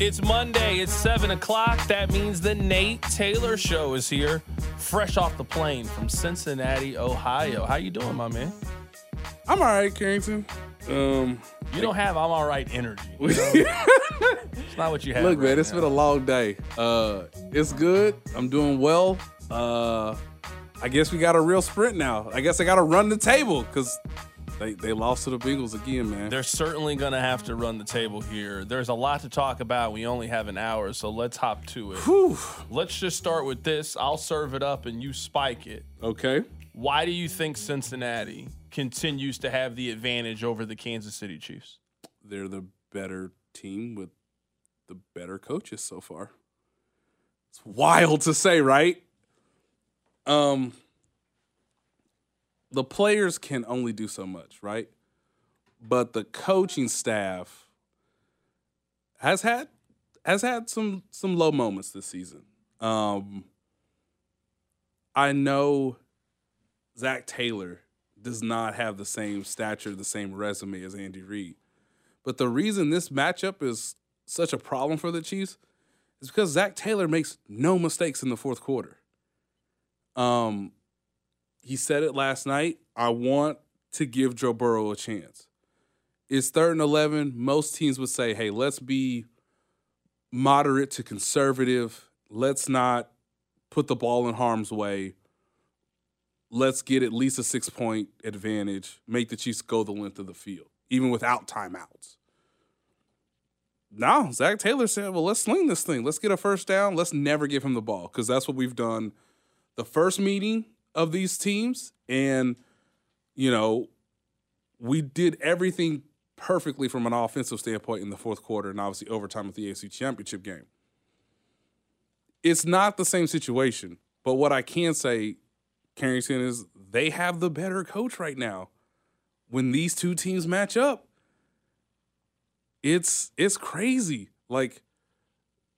It's Monday. It's 7 o'clock. That means the Nate Taylor Show is here, fresh off the plane from Cincinnati, Ohio. How you doing, my man? I'm all right, Carrington. Um, You don't have I'm all right energy. you know? it's not what you have. look, right man, it's now. been a long day. Uh, it's good. I'm doing well. Uh, I guess we got a real sprint now. I guess I got to run the table because they, they lost to the Bengals again, man. They're certainly going to have to run the table here. There's a lot to talk about. We only have an hour, so let's hop to it. Whew. Let's just start with this. I'll serve it up and you spike it. Okay. Why do you think Cincinnati continues to have the advantage over the Kansas City Chiefs? They're the better team with the better coaches so far. It's wild to say, right? Um, the players can only do so much, right? But the coaching staff has had has had some some low moments this season. Um, I know Zac Taylor does not have the same stature, the same resume as Andy Reid. But the reason this matchup is such a problem for the Chiefs is because Zac Taylor makes no mistakes in the fourth quarter. Um, he said it last night. I want to give Joe Burrow a chance. It's third and 11. Most teams would say, hey, let's be moderate to conservative. Let's not put the ball in harm's way. Let's get at least a six point advantage, make the Chiefs go the length of the field, even without timeouts. No, Zac Taylor said, well, let's sling this thing. Let's get a first down. Let's never give him the ball because that's what we've done the first meeting of these teams. And, you know, we did everything perfectly from an offensive standpoint in the fourth quarter and obviously overtime with the AFC championship game. It's not the same situation, but what I can say, Carrington, is they have the better coach right now. When these two teams match up, it's it's crazy. Like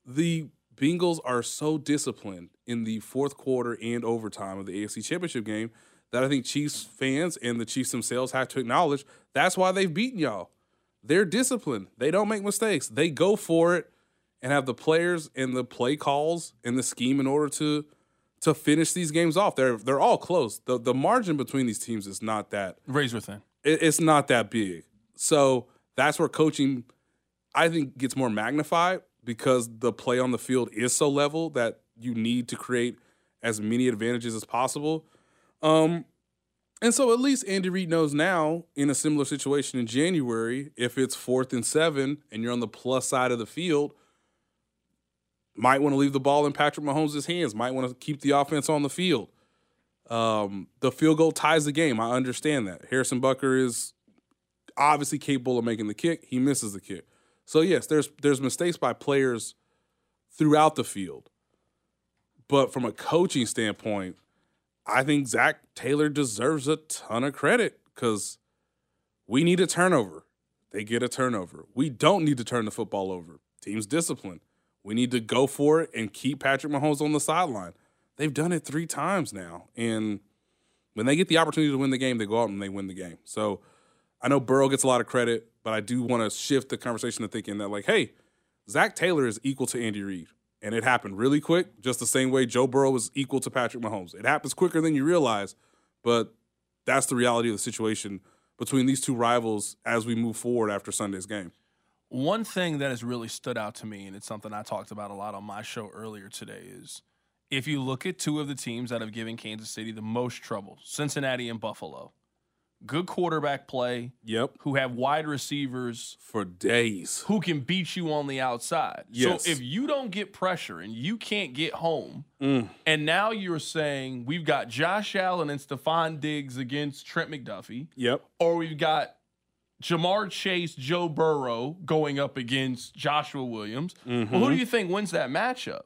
the Bengals are so disciplined in the fourth quarter and overtime of the AFC Championship game that I think Chiefs fans and the Chiefs themselves have to acknowledge that's why they've beaten y'all. They're disciplined. They don't make mistakes. They go for it and have the players and the play calls and the scheme in order to to finish these games off. They're they're all close. The the margin between these teams is not that Razor thin. it, it's not that big. So that's where coaching, I think, gets more magnified because the play on the field is so level that you need to create as many advantages as possible. Um, and so at least Andy Reid knows now in a similar situation in January, if it's fourth and seven and you're on the plus side of the field, might want to leave the ball in Patrick Mahomes' hands, might want to keep the offense on the field. Um, the field goal ties the game. I understand that. Harrison Butker is obviously capable of making the kick. He misses the kick. So yes, there's there's mistakes by players throughout the field. But from a coaching standpoint, I think Zac Taylor deserves a ton of credit because we need a turnover. They get a turnover. We don't need to turn the football over. Team's disciplined. We need to go for it and keep Patrick Mahomes on the sideline. They've done it three times now. And when they get the opportunity to win the game, they go out and they win the game. So I know Burrow gets a lot of credit, but I do want to shift the conversation to thinking that, like, hey, Zach Taylor is equal to Andy Reid. And it happened really quick, just the same way Joe Burrow was equal to Patrick Mahomes. It happens quicker than you realize, but that's the reality of the situation between these two rivals as we move forward after Sunday's game. One thing that has really stood out to me, and it's something I talked about a lot on my show earlier today, is if you look at two of the teams that have given Kansas City the most trouble, Cincinnati and Buffalo, good quarterback play, Yep. who have wide receivers For days. who can beat you on the outside. Yes. So if you don't get pressure and you can't get home, Mm. and now you're saying we've got Josh Allen and Stefon Diggs against Trent McDuffie, Yep. or we've got Ja'Marr Chase, Joe Burrow going up against Joshua Williams. Well, who do you think wins that matchup?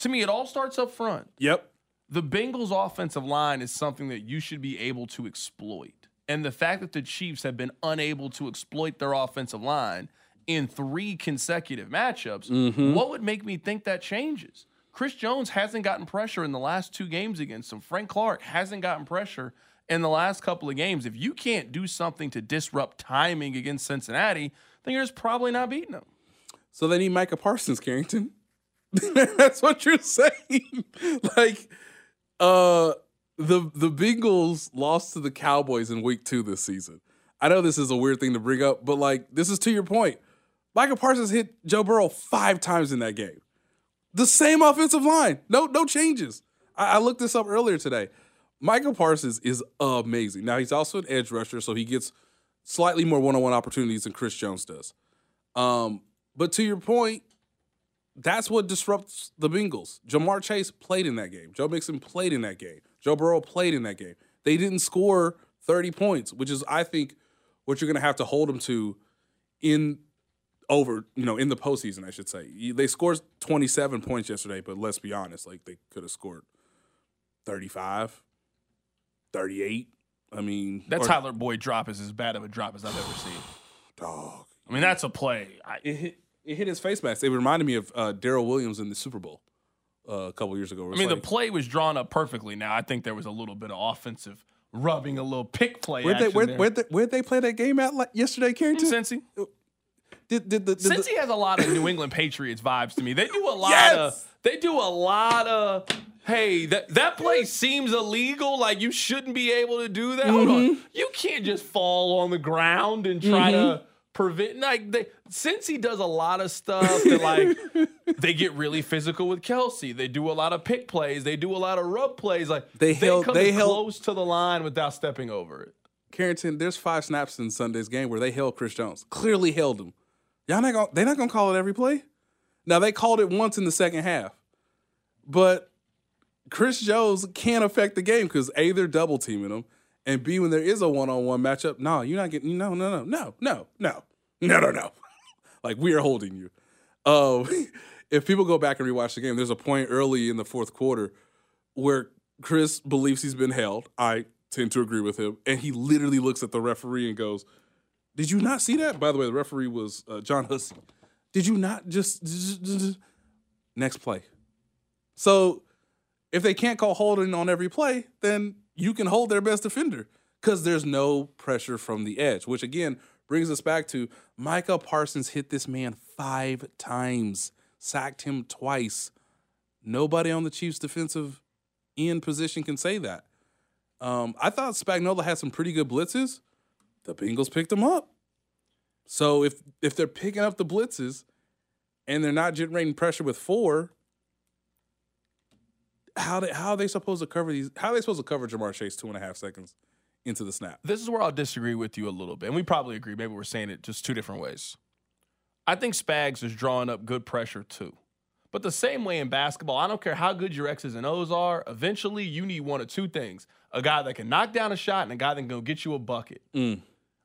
To me, it all starts up front. Yep. The Bengals' offensive line is something that you should be able to exploit. And the fact that the Chiefs have been unable to exploit their offensive line in three consecutive matchups, what would make me think that changes? Chris Jones hasn't gotten pressure in the last two games against him. Frank Clark hasn't gotten pressure in the last couple of games. If you can't do something to disrupt timing against Cincinnati, then you're just probably not beating them. So they need Micah Parsons, Carrington. That's what you're saying. like, uh, the the Bengals lost to the Cowboys in Week Two this season. I know this is a weird thing to bring up, but like, this is to your point. Micah Parsons hit Joe Burrow five times in that game. The same offensive line, no no changes. I, I looked this up earlier today. Micah Parsons is amazing. Now he's also an edge rusher, so he gets slightly more one-on-one opportunities than Chris Jones does. Um, but to your point, that's what disrupts the Bengals. Ja'Marr Chase played in that game. Joe Mixon played in that game. Joe Burrow played in that game. They didn't score 30 points, which is, I think, what you're going to have to hold them to in over, you know, in the postseason, I should say. They scored 27 points yesterday, but let's be honest, like they could have scored 35, 38. I mean, That or- Tyler Boyd drop is as bad of a drop as I've ever seen. dog. I mean, that's a play. I, It hit, it hit his face mask. It reminded me of uh, Darrel Williams in the Super Bowl uh, a couple years ago. I mean, the play was drawn up perfectly. Now, I think there was a little bit of offensive rubbing, a little pick play. where'd they, where, where'd, they, where'd they play that game at like, yesterday, Carrington? Cincy. Did, did, the, did the- Cincy has a lot of New England Patriots vibes to me. They do a lot Yes! of. They do a lot of. Hey, that that play seems illegal. Like you shouldn't be able to do that. Mm-hmm. on, you can't just fall on the ground and try to prevent. Like they, Cincy does a lot of stuff that like they get really physical with Kelce. They do a lot of pick plays. They do a lot of rub plays. Like They held- come they held- close to the line without stepping over it. Carrington, there's five snaps in Sunday's game where they held Chris Jones. Clearly held him. Y'all not gonna, they're not gonna call it every play. Now they called it once in the second half, but Chris Jones can't affect the game because a they're double teaming him, and b when there is a one on one matchup, no, you're not getting no no no no no no no no no. Like we are holding you. Uh, if people go back and rewatch the game, there's a point early in the fourth quarter where Chris believes he's been held. I tend to agree with him, and he literally looks at the referee and goes, "Did you not see that?" By the way, the referee was uh, John Hussey. Did you not just next play? So if they can't call holding on every play, then you can hold their best defender because there's no pressure from the edge, which again brings us back to Micah Parsons hit this man five times, sacked him twice. Nobody on the Chiefs' defensive end position can say that. Um, I thought Spagnuolo had some pretty good blitzes. The Bengals picked them up. So if if they're picking up the blitzes and they're not generating pressure with four, how they, how are they supposed to cover these? How are they supposed to cover Ja'Marr Chase two and a half seconds into the snap? This is where I'll disagree with you a little bit. And we probably agree. Maybe we're saying it just two different ways. I think Spags is drawing up good pressure too. But the same way in basketball, I don't care how good your X's and O's are, eventually you need one of two things a guy that can knock down a shot and a guy that can go get you a bucket. Mm.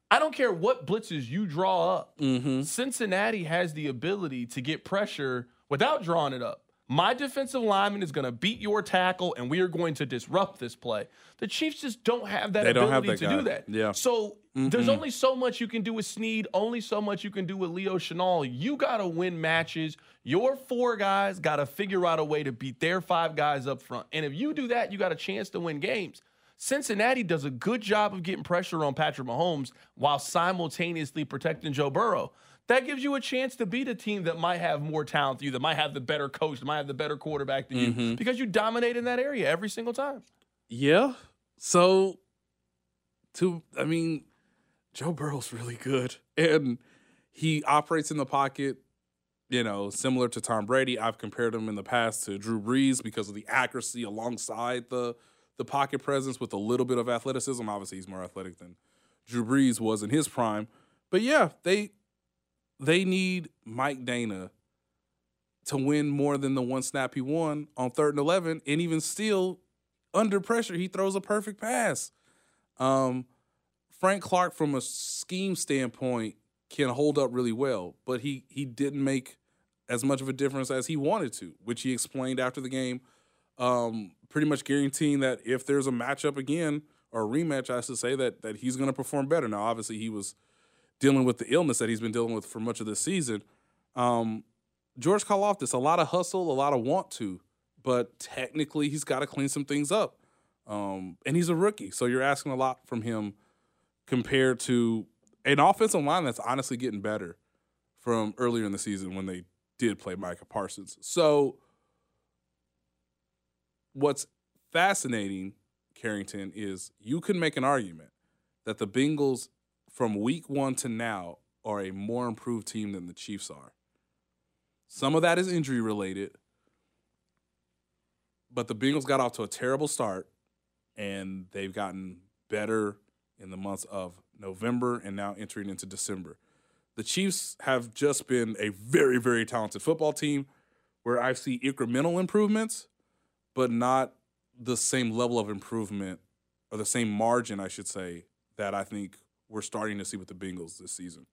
I don't care what blitzes you draw up. Mm-hmm. Cincinnati has the ability to get pressure without drawing it up. My defensive lineman is going to beat your tackle, and we are going to disrupt this play. The Chiefs just don't have that They ability that to do that. Yeah. So there's only so much you can do with Sneed, only so much you can do with Leo Chenal. You got to win matches. Your four guys got to figure out a way to beat their five guys up front. And if you do that, you got a chance to win games. Cincinnati does a good job of getting pressure on Patrick Mahomes while simultaneously protecting Joe Burrow. That gives you a chance to beat a team that might have more talent than you, that might have the better coach, that might have the better quarterback than you, mm-hmm. because you dominate in that area every single time. Yeah. So, to I mean, Joe Burrow's really good, and he operates in the pocket. You know, similar to Tom Brady. I've compared him in the past to Drew Brees because of the accuracy alongside the the pocket presence with a little bit of athleticism. Obviously, he's more athletic than Drew Brees was in his prime. But yeah, they they need Mike Danna to win more than the one snap he won on third and eleven, and even still under pressure, he throws a perfect pass. Um, Frank Clark, from a scheme standpoint, can hold up really well, but he he didn't make as much of a difference as he wanted to, which he explained after the game, um, pretty much guaranteeing that if there's a matchup again or a rematch, I should say that that he's going to perform better. Now, obviously, he was dealing with the illness that he's been dealing with for much of this season. Um, George Karlaftis, a lot of hustle, a lot of want to, but technically he's got to clean some things up. Um, and he's a rookie, so you're asking a lot from him compared to an offensive line that's honestly getting better from earlier in the season when they did play Micah Parsons. So, what's fascinating, Carrington, is you can make an argument that the Bengals from week one to now are a more improved team than the Chiefs are. Some of that is injury related, but the Bengals got off to a terrible start and they've gotten better in the months of November and now entering into December. The Chiefs have just been a very, very talented football team where I see incremental improvements, but not the same level of improvement or the same margin, I should say, that I think we're starting to see with the Bengals this season.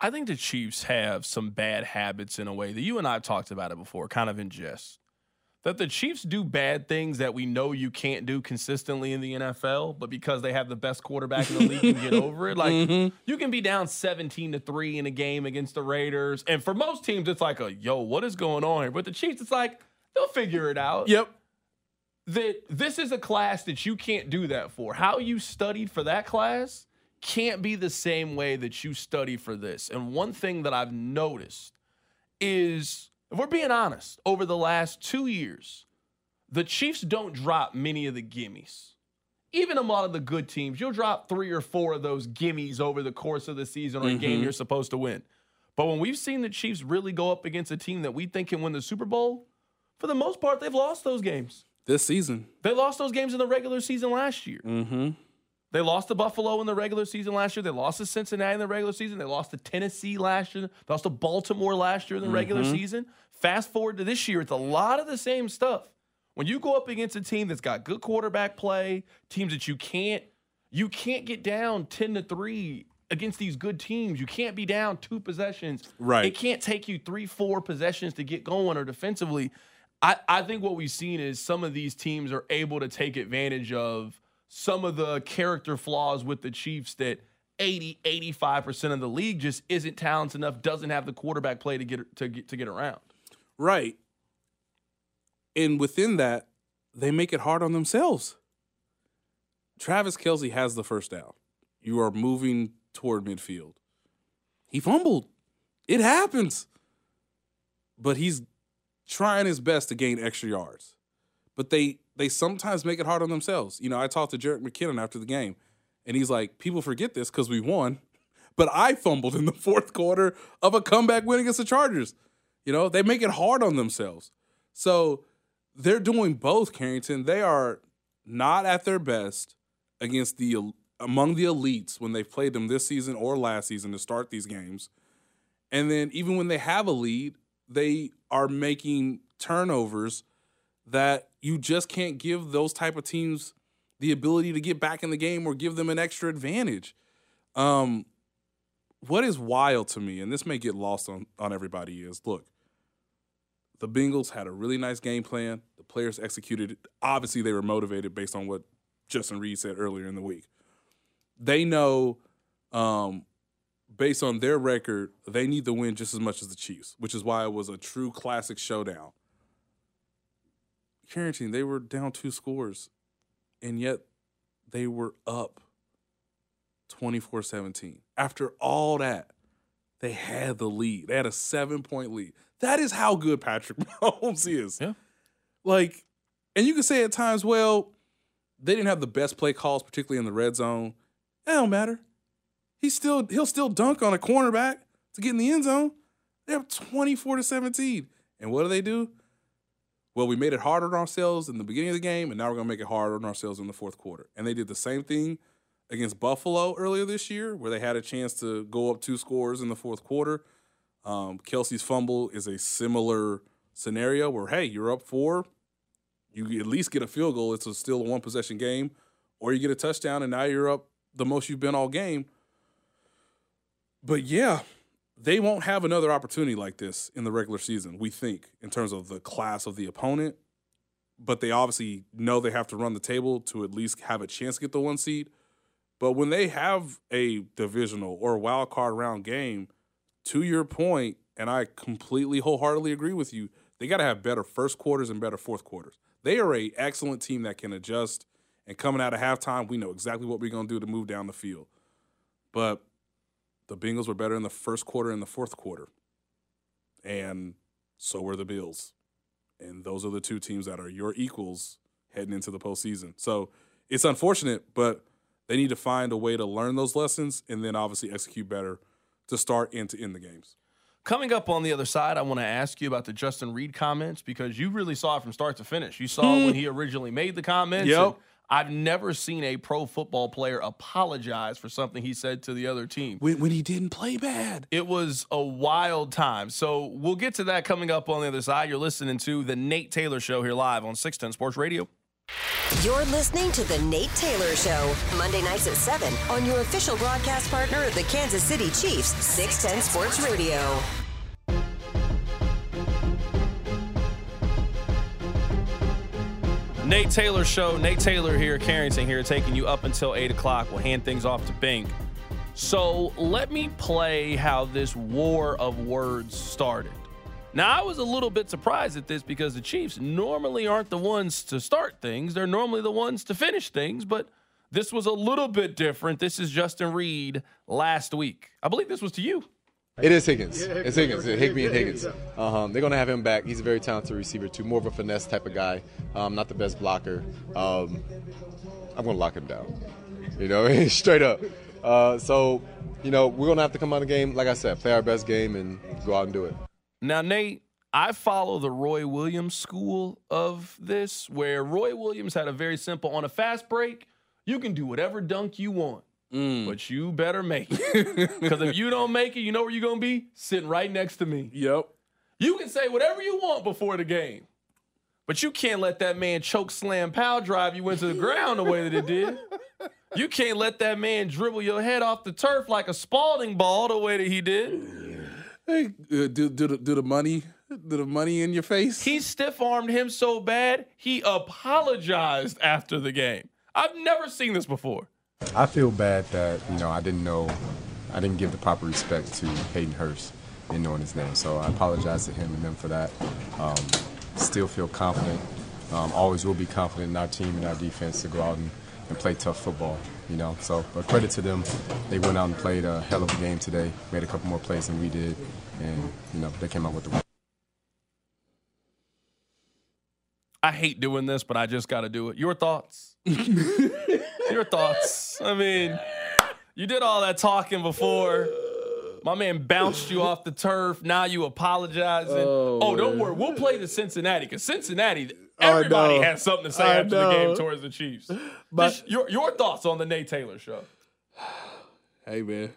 I think the Chiefs have some bad habits in a way that you and I talked about it before, kind of in jest. That the Chiefs do bad things that we know you can't do consistently in the NFL, but because they have the best quarterback in the league, can get over it. Like mm-hmm. you can be down 17 to 3 in a game against the Raiders. And for most teams, it's like a yo, what is going on here? But the Chiefs, it's like, they'll figure it out. Yep that this is a class that you can't do that for. How you studied for that class can't be the same way that you study for this. And one thing that I've noticed is, if we're being honest, over the last two years, the Chiefs don't drop many of the gimmies. Even a lot of the good teams, you'll drop three or four of those gimmies over the course of the season or a mm-hmm. game you're supposed to win. But when we've seen the Chiefs really go up against a team that we think can win the Super Bowl, for the most part, they've lost those games. This season. They lost those games in the regular season last year. Mm-hmm. They lost to Buffalo in the regular season last year. They lost to Cincinnati in the regular season. They lost to Tennessee last year. They lost to Baltimore last year in the mm-hmm. regular season. Fast forward to this year, it's a lot of the same stuff. When you go up against a team that's got good quarterback play, teams that you can't you can't get down 10 to 3 against these good teams. You can't be down two possessions. Right. It can't take you 3 4 possessions to get going or defensively. I, I think what we've seen is some of these teams are able to take advantage of some of the character flaws with the Chiefs that 80, 85% of the league just isn't talented enough, doesn't have the quarterback play to get to get to get around. Right. And within that, they make it hard on themselves. Travis Kelce has the first down. You are moving toward midfield. He fumbled. It happens. But he's trying his best to gain extra yards. But they they sometimes make it hard on themselves. You know, I talked to Jerick McKinnon after the game, and he's like, people forget this because we won, but I fumbled in the fourth quarter of a comeback win against the Chargers. You know, they make it hard on themselves. So they're doing both, Carrington. They are not at their best against the among the elites when they've played them this season or last season to start these games. And then even when they have a lead, they are making turnovers that you just can't give those type of teams the ability to get back in the game or give them an extra advantage. Um, what is wild to me, and this may get lost on, on everybody, is look, the Bengals had a really nice game plan. The players executed it. Obviously, they were motivated based on what Justin Reid said earlier in the week. They know um, based on their record, they need to win just as much as the Chiefs, which is why it was a true classic showdown. Carrington, they were down two scores, and yet they were up 24 17. After all that, they had the lead. They had a seven point lead. That is how good Patrick Mahomes is. Yeah. Like, and you can say at times, well, they didn't have the best play calls, particularly in the red zone. It don't matter. He still he'll still dunk on a cornerback to get in the end zone. They're 24 to 17. And what do they do? Well, we made it harder on ourselves in the beginning of the game, and now we're gonna make it harder on ourselves in the fourth quarter. And they did the same thing against Buffalo earlier this year, where they had a chance to go up two scores in the fourth quarter. Um, Kelce's fumble is a similar scenario where, hey, you're up four, you at least get a field goal. It's a still a one possession game, or you get a touchdown, and now you're up the most you've been all game. But yeah, they won't have another opportunity like this in the regular season, we think, in terms of the class of the opponent. But they obviously know they have to run the table to at least have a chance to get the one seed. But when they have a divisional or wild card round game, to your point, and I completely wholeheartedly agree with you, they got to have better first quarters and better fourth quarters. They are a excellent team that can adjust. And coming out of halftime, we know exactly what we're going to do to move down the field. But the Bengals were better in the first quarter and the fourth quarter. and so were the Bills. And those are the two teams that are your equals heading into the postseason. So it's unfortunate, but they need to find a way to learn those lessons and then obviously execute better to start and to end the games. Coming up on the other side, I want to ask you about the Justin Reid comments because you really saw it from start to finish. You saw hmm. when he originally made the comments. Yep. And I've never seen a pro football player apologize for something he said to the other team. When, when he didn't play bad. It was a wild time. So we'll get to that coming up on the other side. You're listening to the Nate Taylor Show here live on 610 Sports Radio. You're listening to The Nate Taylor Show, Monday nights at 7 on your official broadcast partner of the Kansas City Chiefs, 610 Sports Radio. Nate Taylor Show. Nate Taylor here, Carrington here, taking you up until 8 o'clock. We'll hand things off to Bink. So let me play how this war of words started. Now, I was a little bit surprised at this because the Chiefs normally aren't the ones to start things, they're normally the ones to finish things, but this was a little bit different. This is Justin Reid last week. I believe this was to you. It is Higgins. it's Higgins. Higby and Higgins. Um, they're going to have him back. He's a very talented receiver, too. More of a finesse type of guy. Um, not the best blocker. Um, I'm going to lock him down. You know, straight up. Uh, so, you know, we're going to have to come out of the game, like I said, play our best game and go out and do it. Now, Nate, I follow the Roy Williams school of this, where Roy Williams had a very simple on a fast break, you can do whatever dunk you want. But you better make it. Because if you don't make it, you know where you're going to be? Sitting right next to me. Yep. You can say whatever you want before the game. But you can't let that man choke slam power drive you into the ground the way that it did. You can't let that man dribble your head off the turf like a Spalding ball the way that he did. Hey, uh, do, do, the, do the money do the money in your face? He stiff armed him so bad, he apologized after the game. I've never seen this before. I feel bad that, you know, I didn't know, I didn't give the proper respect to Hayden Hurst in knowing his name. So I apologize to him and them for that. Um, still feel confident. Um, always will be confident in our team and our defense to go out and, and play tough football, you know. So, but credit to them. They went out and played a hell of a game today, made a couple more plays than we did, and, you know, they came out with the win. I hate doing this, but I just got to do it. Your thoughts? Your thoughts? I mean, you did all that talking before. My man bounced you off the turf. Now you apologizing. Oh, oh don't worry. We'll play the Cincinnati because Cincinnati, everybody has something to say I after the game towards the Chiefs. But- Just your, your thoughts on the Nate Taylor show. Hey man,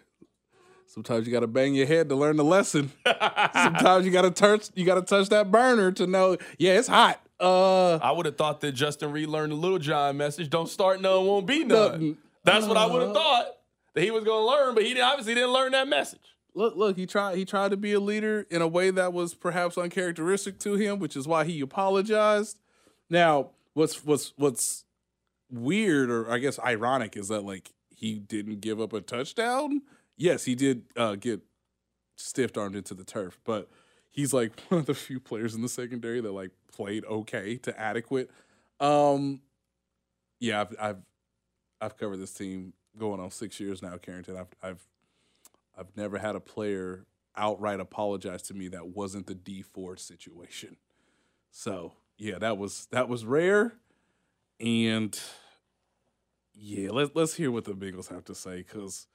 sometimes you got to bang your head to learn the lesson. sometimes you got to touch you got to touch that burner to know. Yeah, it's hot. Uh, I would have thought that Justin Reid learned the Little John message: "Don't start none, won't be none." Nothing. That's what I would have thought that he was going to learn, but he didn't- obviously didn't learn that message. look, look, he tried he tried to be a leader in a way that was perhaps uncharacteristic to him, which is why he apologized. Now, what's what's what's weird or I guess ironic is that like he didn't give up a touchdown. Yes, he did uh, get stiff armed into the turf, but he's like one of the few players in the secondary that like played okay to adequate. Um, yeah, I've I've, I've covered this team going on six years now, Carrington. I've I've I've never had a player outright apologize to me that wasn't the Dee Ford situation. So yeah, that was that was rare, and yeah, let's let's hear what the Bengals have to say because,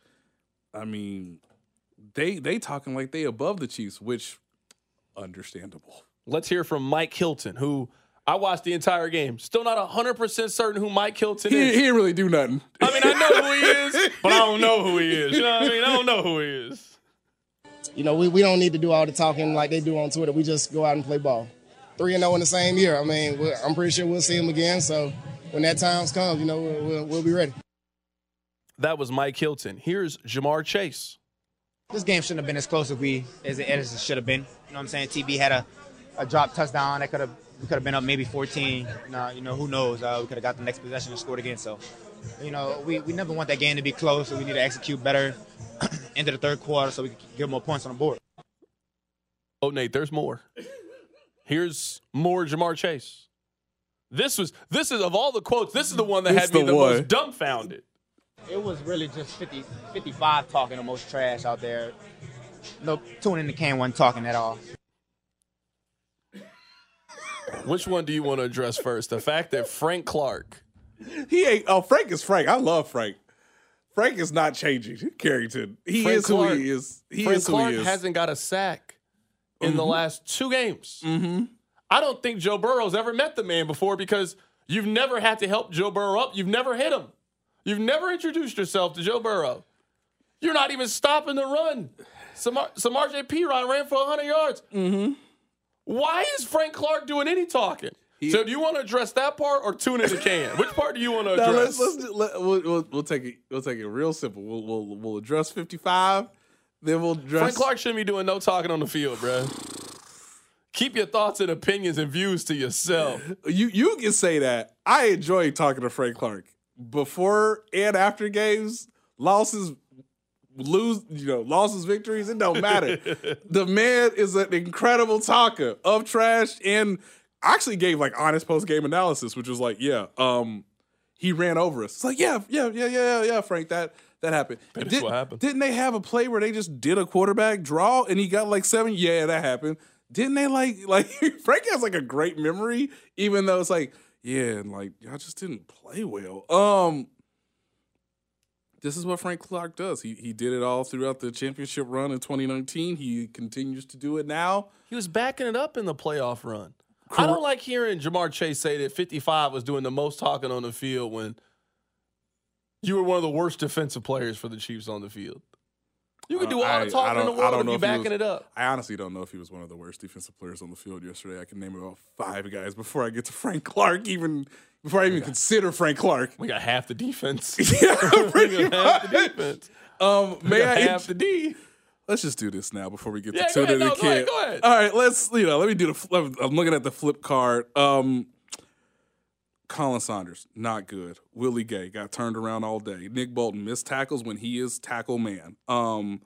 I mean, they they talking like they above the Chiefs, which understandable. Let's hear from Mike Hilton, who I watched the entire game. Still not 100% certain who Mike Hilton He, he is. didn't really do nothing. I mean, I know who he is, but I don't know who he is. You know what I mean? I don't know who he is. You know, we, we don't need to do all the talking like they do on Twitter. We just go out and play ball. 3 and 0 in the same year. I mean, we I'm pretty sure we'll see him again. So when that time comes, you know, we'll, we'll, we'll be ready. That was Mike Hilton. Here's Ja'Marr Chase. This game shouldn't have been as close as we as it, as it should have been. You know what I'm saying? TB had a, a drop touchdown that could have we could have been up maybe 14. Nah, you know who knows? Uh, we could have got the next possession and scored again. So, you know, we, we never want that game to be close. So we need to execute better into the third quarter so we can get more points on the board. Oh, Nate, there's more. Here's more Ja'Marr Chase. This was this is of all the quotes, this is the one that This had me the the one. most dumbfounded. It was really just 50, 55 talking the most trash out there. No, tuning in the can wasn't talking at all. Which one do you want to address first? The fact that Frank Clark, He ain't. Oh, Frank is Frank. I love Frank. Frank is not changing Carrington. He Frank is who he is. He Frank is who Clark he is. hasn't got a sack in the last two games. Mm-hmm. I don't think Joe Burrow's ever met the man before because you've never had to help Joe Burrow up. You've never hit him. You've never introduced yourself to Joe Burrow. You're not even stopping the run. Some Samaje Perine ran for 100 yards. Mm-hmm. Why is Frank Clark doing any talking? so do you want to address that part or tune in the can? Which part do you want to address? let's let's do- let, we'll, we'll we'll take it we'll take it real simple. We'll we'll we'll address fifty five, then we'll address Frank Clark shouldn't be doing no talking on the field, bro. Keep your thoughts and opinions and views to yourself. You you can say that. I enjoy talking to Frank Clark before and after games, losses, lose you know losses, victories. It don't matter. the man is an incredible talker of trash and actually gave like honest post game analysis, which was like, yeah, um, he ran over us. It's like, yeah, yeah, yeah, yeah, yeah, yeah, Frank, that that happened. That Did- what happened. Didn't they have a play where they just did a quarterback draw and he got like seven? Yeah, that happened. Didn't they like like Frank has like a great memory, even though it's like, yeah, and like y'all just didn't play well. Um this is what Frank Clark does. He he did it all throughout the championship run in 2019. He continues to do it now. He was backing it up in the playoff run. I don't like hearing Ja'Marr Chase say that 55 was doing the most talking on the field when you were one of the worst defensive players for the Chiefs on the field. You could do all I- the talking in the world and know be if he backing was- it up. I honestly don't know if he was one of the worst defensive players on the field yesterday. I can name about five guys before I get to Frank Clark, even before I even consider Frank Clark. We got half the defense. yeah, pretty we got half the defense. Um, may got I half the D. Let's just do this now before we get Yeah, to ahead. the No, Kid. ahead. All right, let's you know. Let me do the. I'm looking at the flip card. Um, Colin Saunders not good. Willie Gay got turned around all day. Nick Bolton missed tackles when he is tackle man. Um,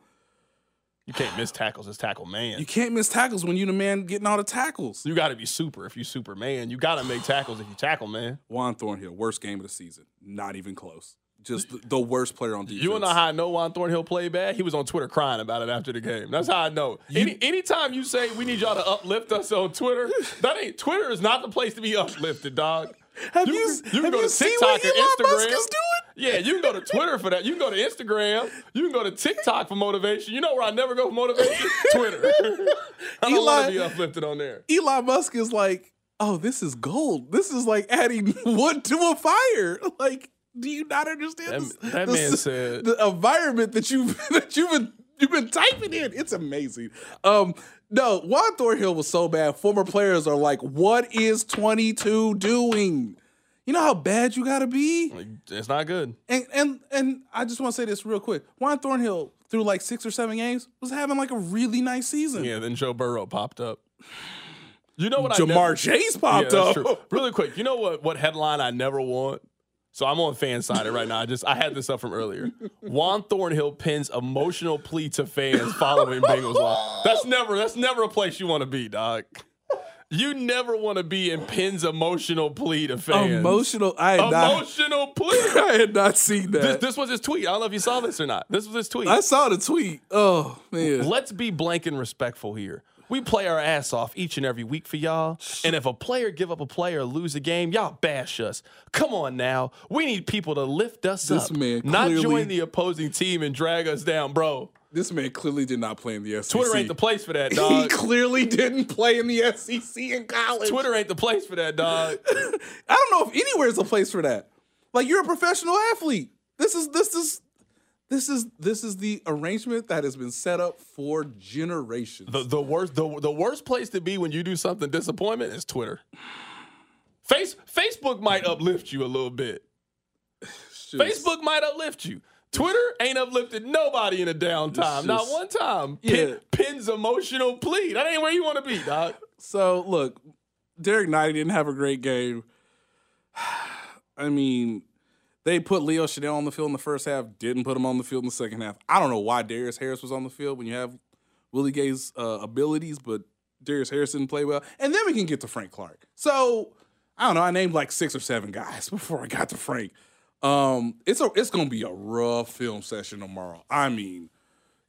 You can't miss tackles as tackle man. you can't miss tackles when you the man getting all the tackles. You got to be super if you Superman. You got to make tackles if you tackle man. Juan Thornhill, worst game of the season. Not even close. Just the, the worst player on defense. You know how I know Juan Thornhill played bad? He was on Twitter crying about it after the game. That's how I know. Any anytime you say we need y'all to uplift us on Twitter, that ain't Twitter is not the place to be uplifted, dog. Have you, you, you can go you to seen TikTok what or Elon Musk Instagram. is doing? Yeah, you can go to Twitter for that. You can go to Instagram. You can go to TikTok for motivation. You know where I never go for motivation? Twitter. I don't want to be uplifted on there. Elon Musk is like, oh, this is gold. This is like adding wood to a fire. Like, do you not understand? That- this- that the man said- the environment that you that you've been you've been typing in. It's amazing. Um, no, Juan Thornhill was so bad. Former players are like, what is 22 doing? You know how bad you gotta be? It's not good. And and and I just want to say this real quick. Juan Thornhill through like six or seven games was having like a really nice season. Yeah, then Joe Burrow popped up. You know what I Ja'Marr never- Chase Yeah, popped that's up. true. Really quick, you know what? What headline I never want? So I'm on Fansided right now. I just I had this up from earlier. Juan Thornhill pins emotional plea to fans following Bengals loss. That's never that's never a place you want to be, dog. You never want to be in Pins emotional plea to fans. Emotional. I had not. emotional plea. I had not seen that. This, this was his tweet. I don't know if you saw this or not. This was his tweet. I saw the tweet. Oh man. Let's be blank and respectful here. We play our ass off each and every week for y'all. And if a player give up a play or lose a game, y'all bash us. Come on now. We need people to lift us This up. man not clearly- join the opposing team and drag us down, bro. This man clearly did not play in the SEC. Twitter ain't the place for that, dog. He clearly didn't play in the SEC in college. Twitter ain't the place for that, dog. I don't know if anywhere is a place for that. Like you're a professional athlete. This is this is this is this is the arrangement that has been set up for generations. The, the worst the, the worst place to be when you do something disappointment is Twitter. Face Facebook might uplift you a little bit. Just- Facebook might uplift you. Twitter ain't uplifted nobody in a downtime. It's Not one time. Yeah. Pin, Pin's emotional plea. That ain't where you want to be, dog. So look, Derrick Nnadi didn't have a great game. I mean, they put Leo Chenal on the field in the first half, didn't put him on the field in the second half. I don't know why Darius Harris was on the field when you have Willie Gay's uh, abilities, but Darius Harris didn't play well. And then we can get to Frank Clark. So I don't know. I named like six or seven guys before I got to Frank. Um, it's a it's gonna be a rough film session tomorrow. I mean,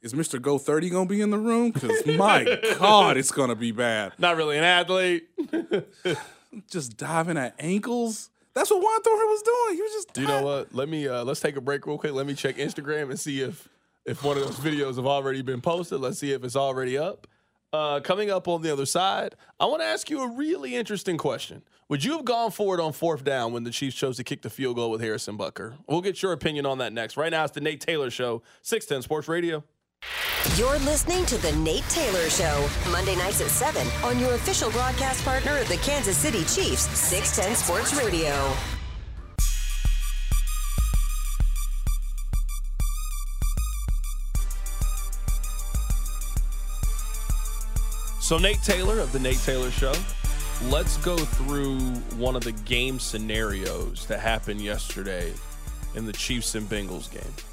is Mr. Go 30 gonna be in the room? Because my God, it's gonna be bad. Not really an athlete. just diving at ankles. That's what Juan Thornhill was doing. He was just. You know what? Let me uh, let's take a break real quick. Let me check Instagram and see if if one of those videos have already been posted. Let's see if it's already up. Uh, coming up on the other side, I want to ask you a really interesting question. Would you have gone for it on fourth down when the Chiefs chose to kick the field goal with Harrison Butker? We'll get your opinion on that next. Right now, it's the Nate Taylor Show, 610 Sports Radio. You're listening to The Nate Taylor Show, Monday nights at 7 on your official broadcast partner of the Kansas City Chiefs, 610 Sports Radio. So, Nate Taylor of the Nate Taylor Show, let's go through one of the game scenarios that happened yesterday in the Chiefs and Bengals game.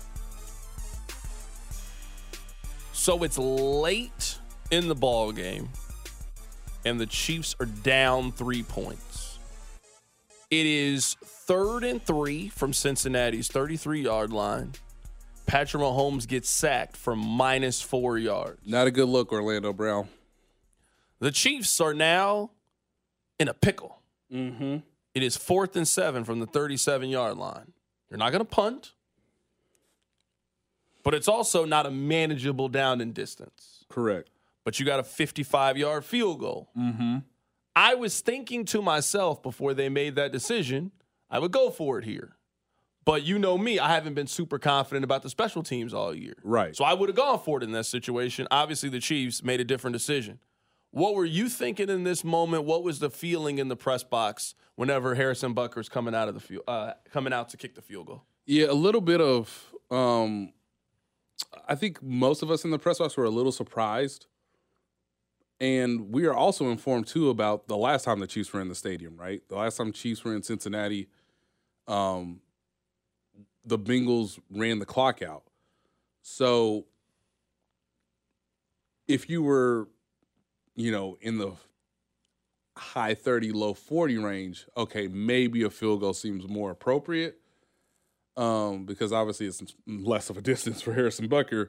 So, it's late in the ball game, and the Chiefs are down three points. It is third and three from Cincinnati's 33 yard line. Patrick Mahomes gets sacked from minus four yards. Not a good look, Orlando Brown. The Chiefs are now in a pickle. Mm-hmm. It is fourth and seven from the 37 yard line. You're not going to punt, but it's also not a manageable down in distance. Correct. But you got a 55 yard field goal. Mm-hmm. I was thinking to myself before they made that decision, I would go for it here. But you know me, I haven't been super confident about the special teams all year. Right. So I would have gone for it in that situation. Obviously, the Chiefs made a different decision. What were you thinking in this moment? What was the feeling in the press box whenever Harrison Butker's coming out of the field, uh, coming out to kick the field goal? Yeah, a little bit of. Um, I think most of us in the press box were a little surprised, and we are also informed too about the last time the Chiefs were in the stadium. Right, the last time Chiefs were in Cincinnati, um, the Bengals ran the clock out. So, if you were, you know, in the high 30, low 40 range, okay, maybe a field goal seems more appropriate um, because obviously it's less of a distance for Harrison Butker.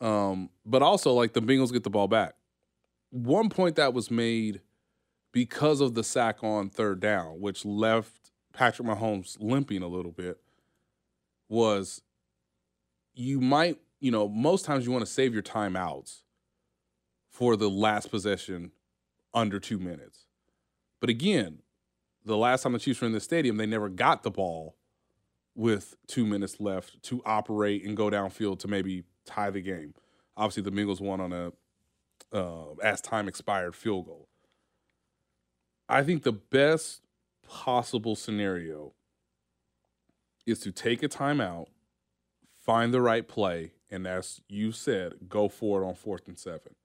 Um, but also, like the Bengals get the ball back. One point that was made because of the sack on third down, which left Patrick Mahomes limping a little bit, was you might, you know, most times you want to save your timeouts for the last possession under two minutes. But again, the last time the Chiefs were in the stadium, they never got the ball with two minutes left to operate and go downfield to maybe tie the game. Obviously, the Bengals won on a uh, as time expired field goal. I think the best possible scenario is to take a timeout, find the right play, and as you said, go for it on fourth and seven.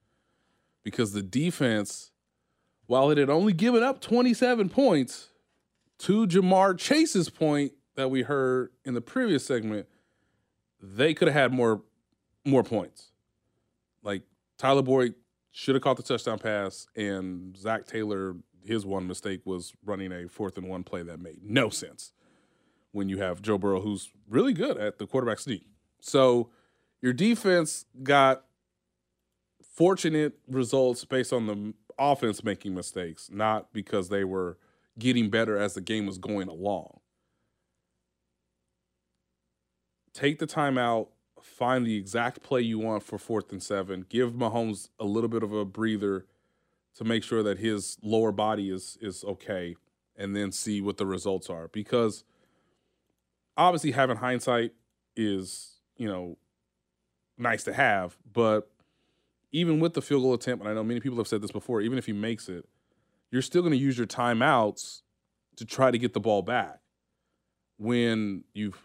Because the defense, while it had only given up 27 points, to Ja'Marr Chase's point that we heard in the previous segment, they could have had more more points. Like Tyler Boyd should have caught the touchdown pass, and Zac Taylor, his one mistake was running a fourth and one play that made no sense when you have Joe Burrow, who's really good at the quarterback sneak. So your defense got fortunate results based on the offense making mistakes, not because they were getting better as the game was going along. Take the timeout, find the exact play you want for fourth and seven. Give Mahomes a little bit of a breather to make sure that his lower body is is okay, and then see what the results are. Because obviously, having hindsight is you know nice to have, but even with the field goal attempt, and I know many people have said this before, even if he makes it, you're still going to use your timeouts to try to get the ball back when you've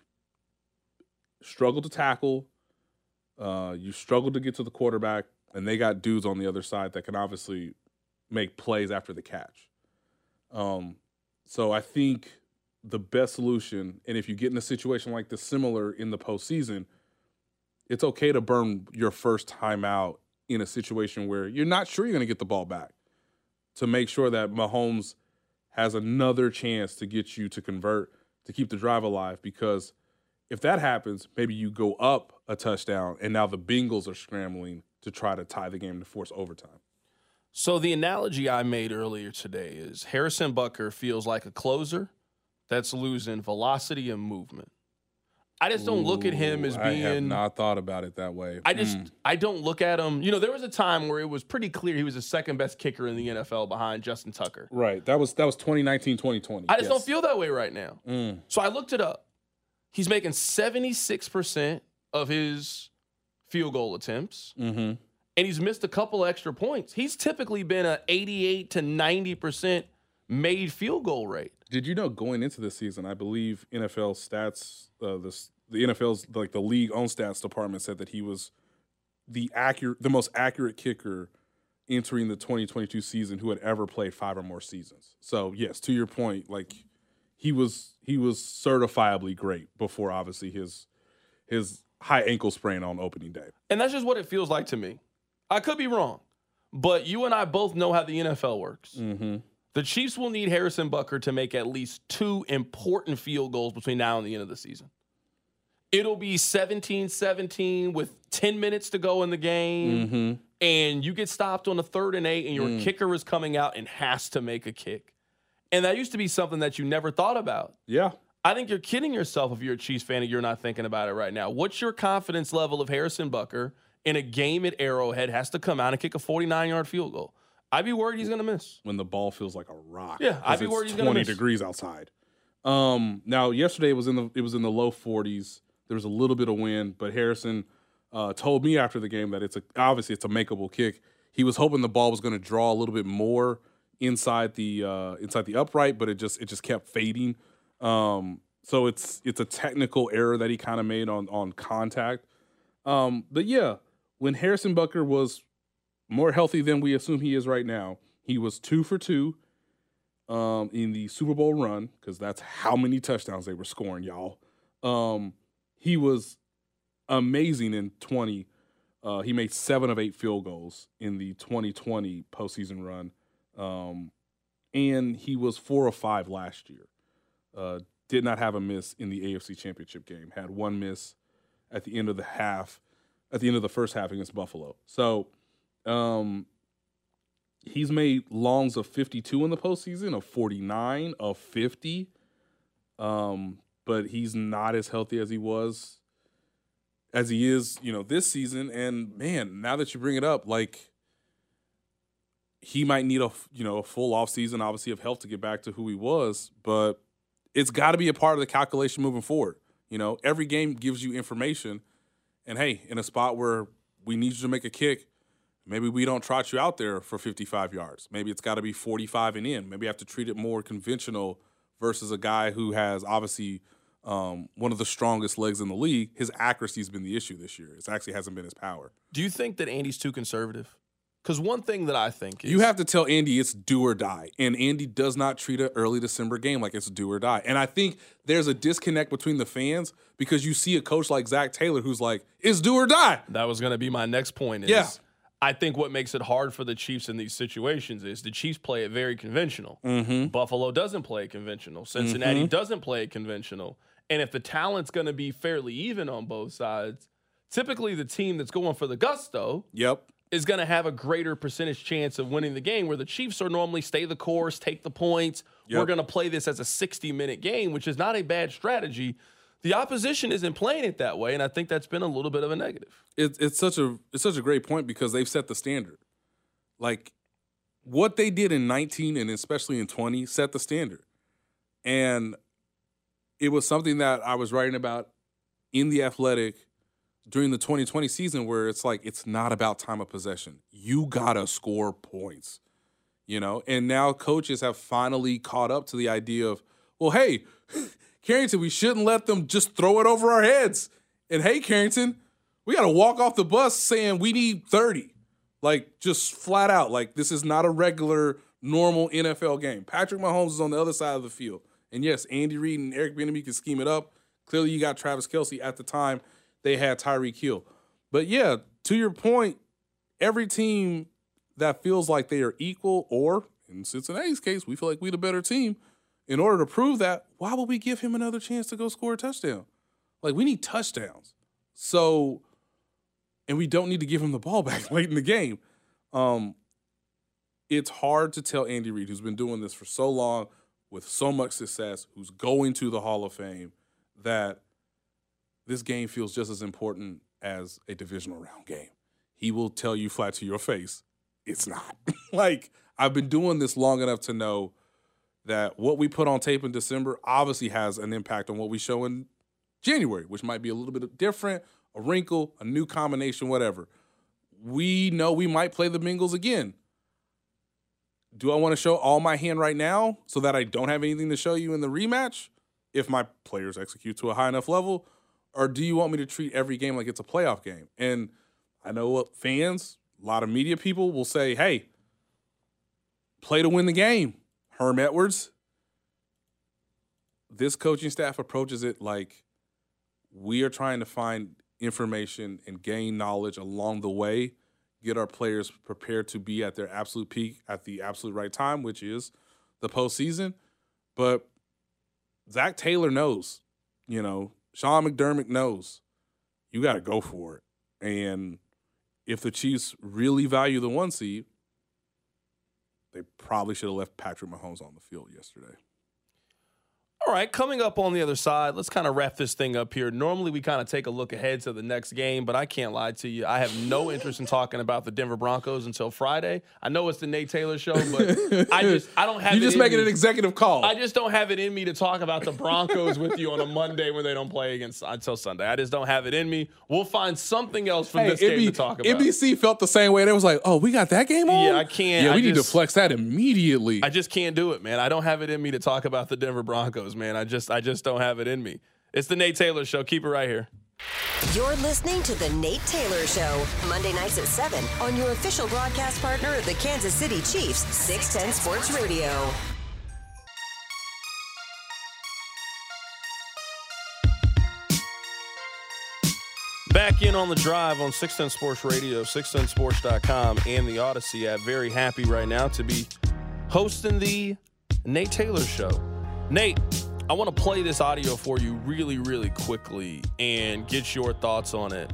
struggled to tackle, uh, you struggled to get to the quarterback, and they got dudes on the other side that can obviously make plays after the catch. Um, so I think the best solution, and if you get in a situation like this similar in the postseason, it's okay to burn your first time out in a situation where you're not sure you're going to get the ball back to make sure that Mahomes has another chance to get you to convert to keep the drive alive because if that happens, maybe you go up a touchdown and now the Bengals are scrambling to try to tie the game to force overtime. So the analogy I made earlier today is Harrison Butker feels like a closer that's losing velocity and movement. I just don't look at him as being. I have not thought about it that way. I just Mm. I don't look at him. You know, there was a time where it was pretty clear he was the second best kicker in the NFL behind Justin Tucker. right. That was that was 2019, 2020. I just don't feel that way right now. Mm. So I looked it up. He's making 76% of his field goal attempts Mm-hmm. and he's missed a couple extra points. He's typically been a 88 to 90% made field goal rate. Did you know going into this season, I believe NFL stats, uh, this the NFL's like the league own stats department said that he was the accurate, the most accurate kicker entering the 2022 season who had ever played five or more seasons. So yes, to your point, like he was he was certifiably great before obviously his his high ankle sprain on opening day. And that's just what it feels like to me. I could be wrong, but you and I both know how the NFL works. Mm-hmm. The Chiefs will need Harrison Butker to make at least two important field goals between now and the end of the season. It'll be 17 17 with 10 minutes to go in the game, Mm-hmm. and you get stopped on a third and eight, and your Mm. kicker is coming out and has to make a kick. And that used to be something that you never thought about. Yeah. I think you're kidding yourself if you're a Chiefs fan and you're not thinking about it right now. What's your confidence level of Harrison Butker in a game at Arrowhead has to come out and kick a 49 yard field goal? I'd be worried he's going to miss. when the ball feels like a rock. Yeah, I'd be worried he's gonna miss. twenty degrees outside. Um, now yesterday it was in the it was in the low forties. There was a little bit of wind, but Harrison uh, told me after the game that it's a obviously it's a makeable kick. He was hoping the ball was going to draw a little bit more inside the uh, inside the upright, but it just it just kept fading. Um, so it's it's a technical error that he kind of made on on contact. Um, but yeah, when Harrison Butker was more healthy than we assume he is right now. He was two for two um, in the Super Bowl run because that's how many touchdowns they were scoring, y'all. Um, he was amazing in 20. Uh, he made seven of eight field goals in the 2020 postseason run. Um, and he was four or five last year. Uh, did not have a miss in the AFC Championship game. Had one miss at the end of the half, at the end of the first half against Buffalo. So, um, he's made longs of 52 in the postseason, of 49, of 50. Um, but he's not as healthy as he was, as he is, you know, this season. And man, now that you bring it up, like he might need a you know a full off season, obviously of health to get back to who he was. But it's got to be a part of the calculation moving forward. You know, every game gives you information, and hey, in a spot where we need you to make a kick, maybe we don't trot you out there for 55 yards. Maybe it's got to be 45 and in. Maybe you have to treat it more conventional versus a guy who has obviously um, one of the strongest legs in the league. His accuracy has been the issue this year. It actually hasn't been his power. Do you think that Andy's too conservative? Because one thing that I think is You have to tell Andy it's do or die. And Andy does not treat an early December game like it's do or die. And I think there's a disconnect between the fans because you see a coach like Zac Taylor who's like, it's do or die. that was going to be my next point. Is Yeah. I think what makes it hard for the Chiefs in these situations is the Chiefs play it very conventional. Mm-hmm. Buffalo doesn't play it conventional. Cincinnati mm-hmm. doesn't play it conventional. And if the talent's going to be fairly even on both sides, typically the team that's going for the gusto Yep. Is going to have a greater percentage chance of winning the game where the Chiefs are normally stay the course, take the points. We're going to play this as a 60 minute game, which is not a bad strategy. The opposition isn't playing it that way, and I think that's been a little bit of a negative. It's it's such a it's such a great point because they've set the standard. Like what they did in 19 and especially in 20 set the standard. And it was something that I was writing about in the athletic during the 2020 season where it's like it's not about time of possession. You got to score points. You know, and now coaches have finally caught up to the idea of, well, hey, Carrington, we shouldn't let them just throw it over our heads. And hey, Carrington, we got to walk off the bus saying we need 30. Like, just flat out. Like, this is not a regular, normal NFL game. Patrick Mahomes is on the other side of the field. And yes, Andy Reid and Eric Bieniemy can scheme it up. Clearly, you got Travis Kelce at the time. They had Tyreek Hill. But yeah, to your point, every team that feels like they are equal, or in Cincinnati's case, we feel like we the better team. In order to prove that, why would we give him another chance to go score a touchdown? Like, we need touchdowns. So, and we don't need to give him the ball back late in the game. Um, it's hard to tell Andy Reid, who's been doing this for so long with so much success, who's going to the Hall of Fame, that this game feels just as important as a divisional round game. He will tell you flat to your face, it's not. like, I've been doing this long enough to know that what we put on tape in December obviously has an impact on what we show in January, which might be a little bit different, a wrinkle, a new combination, whatever. We know we might play the Bengals again. Do I want to show all my hand right now so that I don't have anything to show you in the rematch if my players execute to a high enough level? Or do you want me to treat every game like it's a playoff game? And I know what fans, a lot of media people will say, hey, play to win the game. Herm Edwards. This coaching staff approaches it like we are trying to find information and gain knowledge along the way, get our players prepared to be at their absolute peak at the absolute right time, which is the postseason. But Zac Taylor knows, you know, Sean McDermott knows you got to go for it. And if the Chiefs really value the one seed, they probably should have left Patrick Mahomes on the field yesterday. All right, coming up on the other side, let's kind of wrap this thing up here. Normally, we kind of take a look ahead to the next game, but I can't lie to you. I have no interest in talking about the Denver Broncos until Friday. I know it's the Nate Taylor show, but I just I don't have. You it just in making me. an executive call. I just don't have it in me to talk about the Broncos with you on a Monday when they don't play against until Sunday. I just don't have it in me. We'll find something else from Hey, this game NB to talk about. NBC felt the same way. They was like, "Oh, we got that game on." Yeah, I can't. Yeah, I we need just- to flex that immediately. I just can't do it, man. I don't have it in me to talk about the Denver Broncos, man. I just I just don't have it in me. It's the Nate Taylor show. Keep it right here. You're listening to The Nate Taylor Show, Monday nights at 7 on your official broadcast partner of the Kansas City Chiefs, 610 Sports Radio. Back in on the drive on 610 Sports Radio, 610sports.com, and the Audacy app. Very happy right now to be hosting the Nate Taylor Show. Nate, I want to play this audio for you really, really quickly and get your thoughts on it.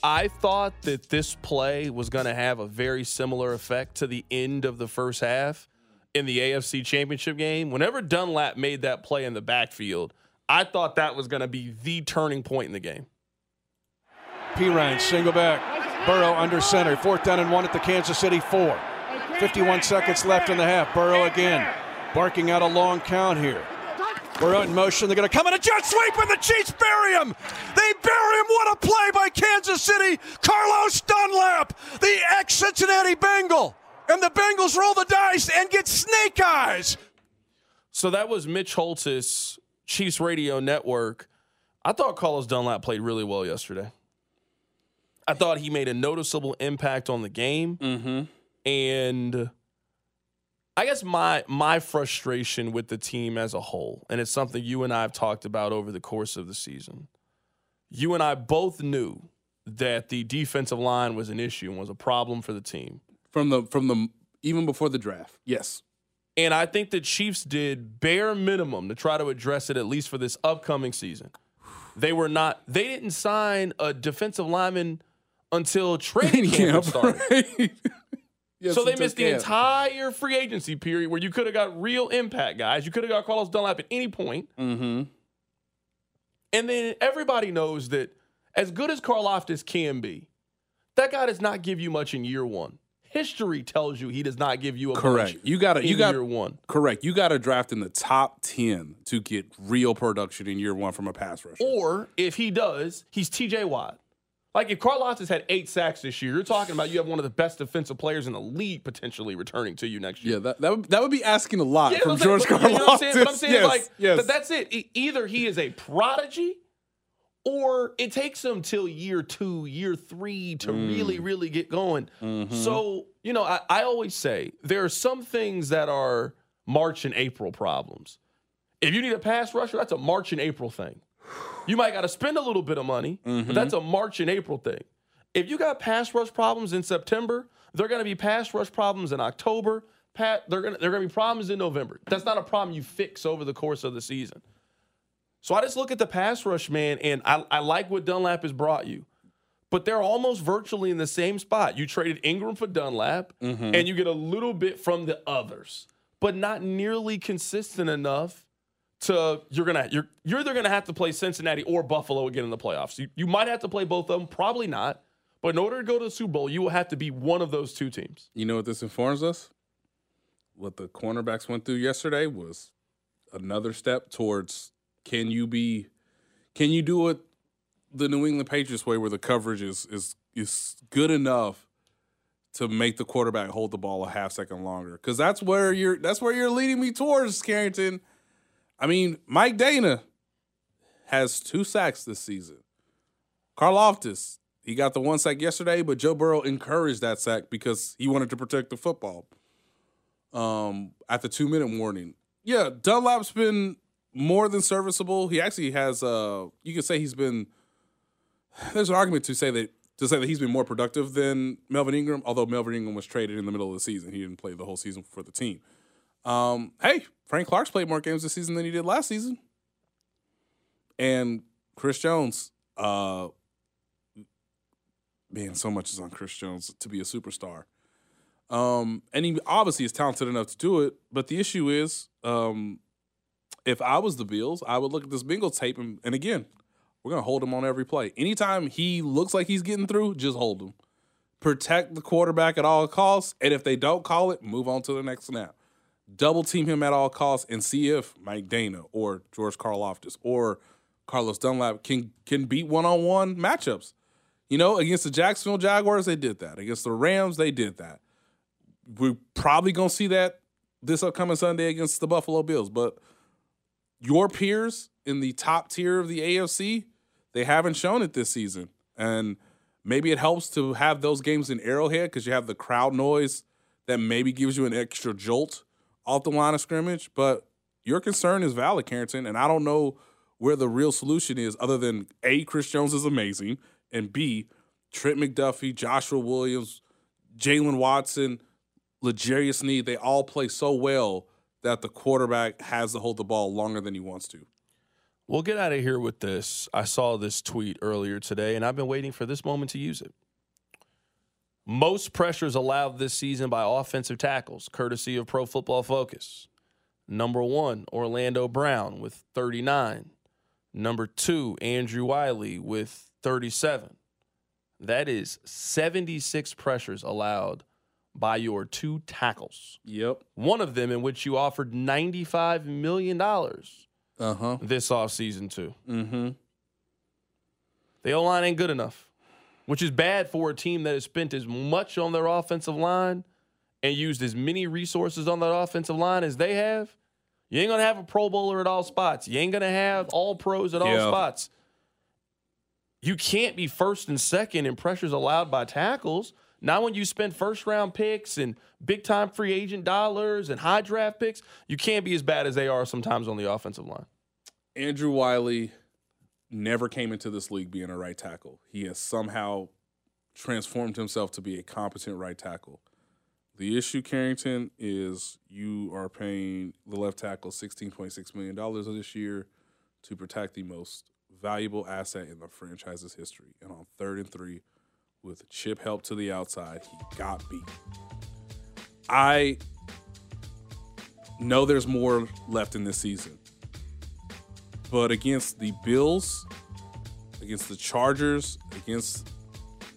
I thought that this play was going to have a very similar effect to the end of the first half in the AFC Championship game. Whenever Dunlap made that play in the backfield, I thought that was going to be the turning point in the game. Perine, single back. Burrow under center. Fourth down and one at the Kansas City four. 51 seconds left in the half. Burrow again, barking out a long count here. Burrow in motion. They're going to come in a jet sweep, and the Chiefs bury him. They bury him. What a play by Kansas City. Carlos Dunlap, the ex Cincinnati Bengal. And the Bengals roll the dice and get snake eyes. So that was Mitch Holthus, Chiefs Radio Network. I thought Carlos Dunlap played really well yesterday. I thought he made a noticeable impact on the game. Mm-hmm. And I guess my my frustration with the team as a whole, and it's something you and I have talked about over the course of the season. You and I both knew that the defensive line was an issue and was a problem for the team. from the from the even before the draft. Yes. And I think the Chiefs did bare minimum to try to address it at least for this upcoming season. They were not. They didn't sign a defensive lineman until training camp started. right? Yes, So they missed the entire free agency period where you could have got real impact guys. You could have got Carlos Dunlap at any point. Mm-hmm. And then everybody knows that as good as Karlaftis can be, that guy does not give you much in year one. History tells you he does not give you a Correct. You got to you got year one. correct. You got to draft in the top ten to get real production in year one from a pass rusher. Or if he does, he's TJ Watt. Like if Karlaftis had eight sacks this year, you're talking about you have one of the best defensive players in the league potentially returning to you next year. yeah, that that would, that would be asking a lot Yeah, from George but- you know what I'm saying? But I'm saying yes, like yes. that- that's it. Either he is a prodigy, or it takes him till year two, year three to Mm. really, really get going. Mm-hmm. So you know, I, I always say there are some things that are March and April problems. If you need a pass rusher, that's a March and April thing. You might got to spend a little bit of money, Mm-hmm. but that's a March and April thing. If you got pass rush problems in September, they're going to be pass rush problems in October. Pat, they're going to they're going to be problems in November. That's not a problem you fix over the course of the season. So I just look at the pass rush, man, and I, I like what Dunlap has brought you. but they're almost virtually in the same spot. You traded Ingram for Dunlap, Mm-hmm. and you get a little bit from the others, but not nearly consistent enough to you're gonna you're you're either gonna have to play Cincinnati or Buffalo again in the playoffs. You, you might have to play both of them, probably not. But in order to go to the Super Bowl, you will have to be one of those two teams. You know what this informs us? What the cornerbacks went through yesterday was another step towards can you be can you do it the New England Patriots way where the coverage is is is good enough to make the quarterback hold the ball a half second longer? Because that's where you're that's where you're leading me towards, Carrington. I mean, Mike Danna has two sacks this season. Karlaftis, he got the one sack yesterday, but Joe Burrow encouraged that sack because he wanted to protect the football. Um, at the two minute warning, yeah, Dunlap's been more than serviceable. He actually has, uh, you could say he's been. There's an argument to say that to say that he's been more productive than Melvin Ingram, although Melvin Ingram was traded in the middle of the season. He didn't play the whole season for the team. Um, hey, Frank Clark's played more games this season than he did last season. And Chris Jones, uh, man, so much is on Chris Jones to be a superstar. Um, and he obviously is talented enough to do it. But the issue is, um, if I was the Bills, I would look at this Bengals tape and, and again, we're gonna hold him on every play. Anytime he looks like he's getting through, just hold him. Protect the quarterback at all costs, and if they don't call it, move on to the next snap. Double team him at all costs and see if Mike Danna or George Karlaftis or Carlos Dunlap can can beat one on one matchups. You know, against the Jacksonville Jaguars, they did that. Against the Rams, they did that. We're probably gonna see that this upcoming Sunday against the Buffalo Bills. But your peers in the top tier of the AFC, they haven't shown it this season. And maybe it helps to have those games in Arrowhead because you have the crowd noise that maybe gives you an extra jolt off the line of scrimmage. But your concern is valid, Carrington, and I don't know where the real solution is other than A, Chris Jones is amazing, and B, Trent McDuffie, Joshua Williams, Jaylen Watson, L'Jarius Sneed, they all play so well that the quarterback has to hold the ball longer than he wants to. We'll get out of here with this. I saw this tweet earlier today, and I've been waiting for this moment to use it. Most pressures allowed this season by offensive tackles, courtesy of Pro Football Focus. Number one, Orlando Brown with 39. Number two, Andrew Wylie with 37. That is 76 pressures allowed by your two tackles. Yep. One of them in which you offered $95 million Uh huh. this offseason, too. Mm-hmm. The O line ain't good enough, which is bad for a team that has spent as much on their offensive line and used as many resources on that offensive line as they have. You ain't gonna have a Pro Bowler at all spots. You ain't gonna have all pros at all Yeah. spots. You can't be first and second in pressures allowed by tackles. Not when you spend first round picks and big time free agent dollars and high draft picks, you can't be as bad as they are sometimes on the offensive line. Andrew Wylie never came into this league being a right tackle. He has somehow transformed himself to be a competent right tackle. The issue, Carrington, is you are paying the left tackle $16.6 million this year to protect the most valuable asset in the franchise's history. And on third and three, with chip help to the outside, he got beat. I know there's more left in this season. But against the Bills, against the Chargers, against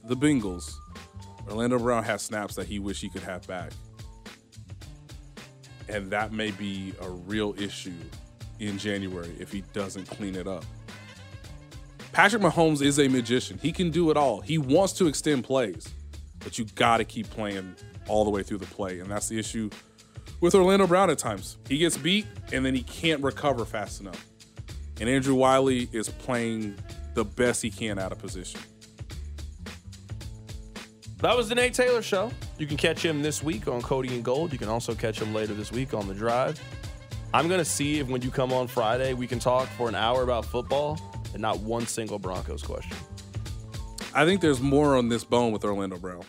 the Bengals, Orlando Brown has snaps that he wish he could have back. And that may be a real issue in January if he doesn't clean it up. Patrick Mahomes is a magician. He can do it all. He wants to extend plays, but you got to keep playing all the way through the play. And that's the issue with Orlando Brown at times. He gets beat and then he can't recover fast enough. And Andrew Wylie is playing the best he can out of position. That was the Nate Taylor Show. You can catch him this week on Cody and Gold. You can also catch him later this week on The Drive. I'm going to see if when you come on Friday, we can talk for an hour about football and not one single Broncos question. I think there's more on this bone with Orlando Brown.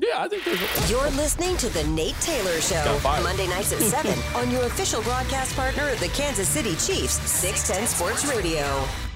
Yeah, I think there's. You're listening to The Nate Taylor Show, Monday nights at 7 on your official broadcast partner of the Kansas City Chiefs, 610 Sports Radio.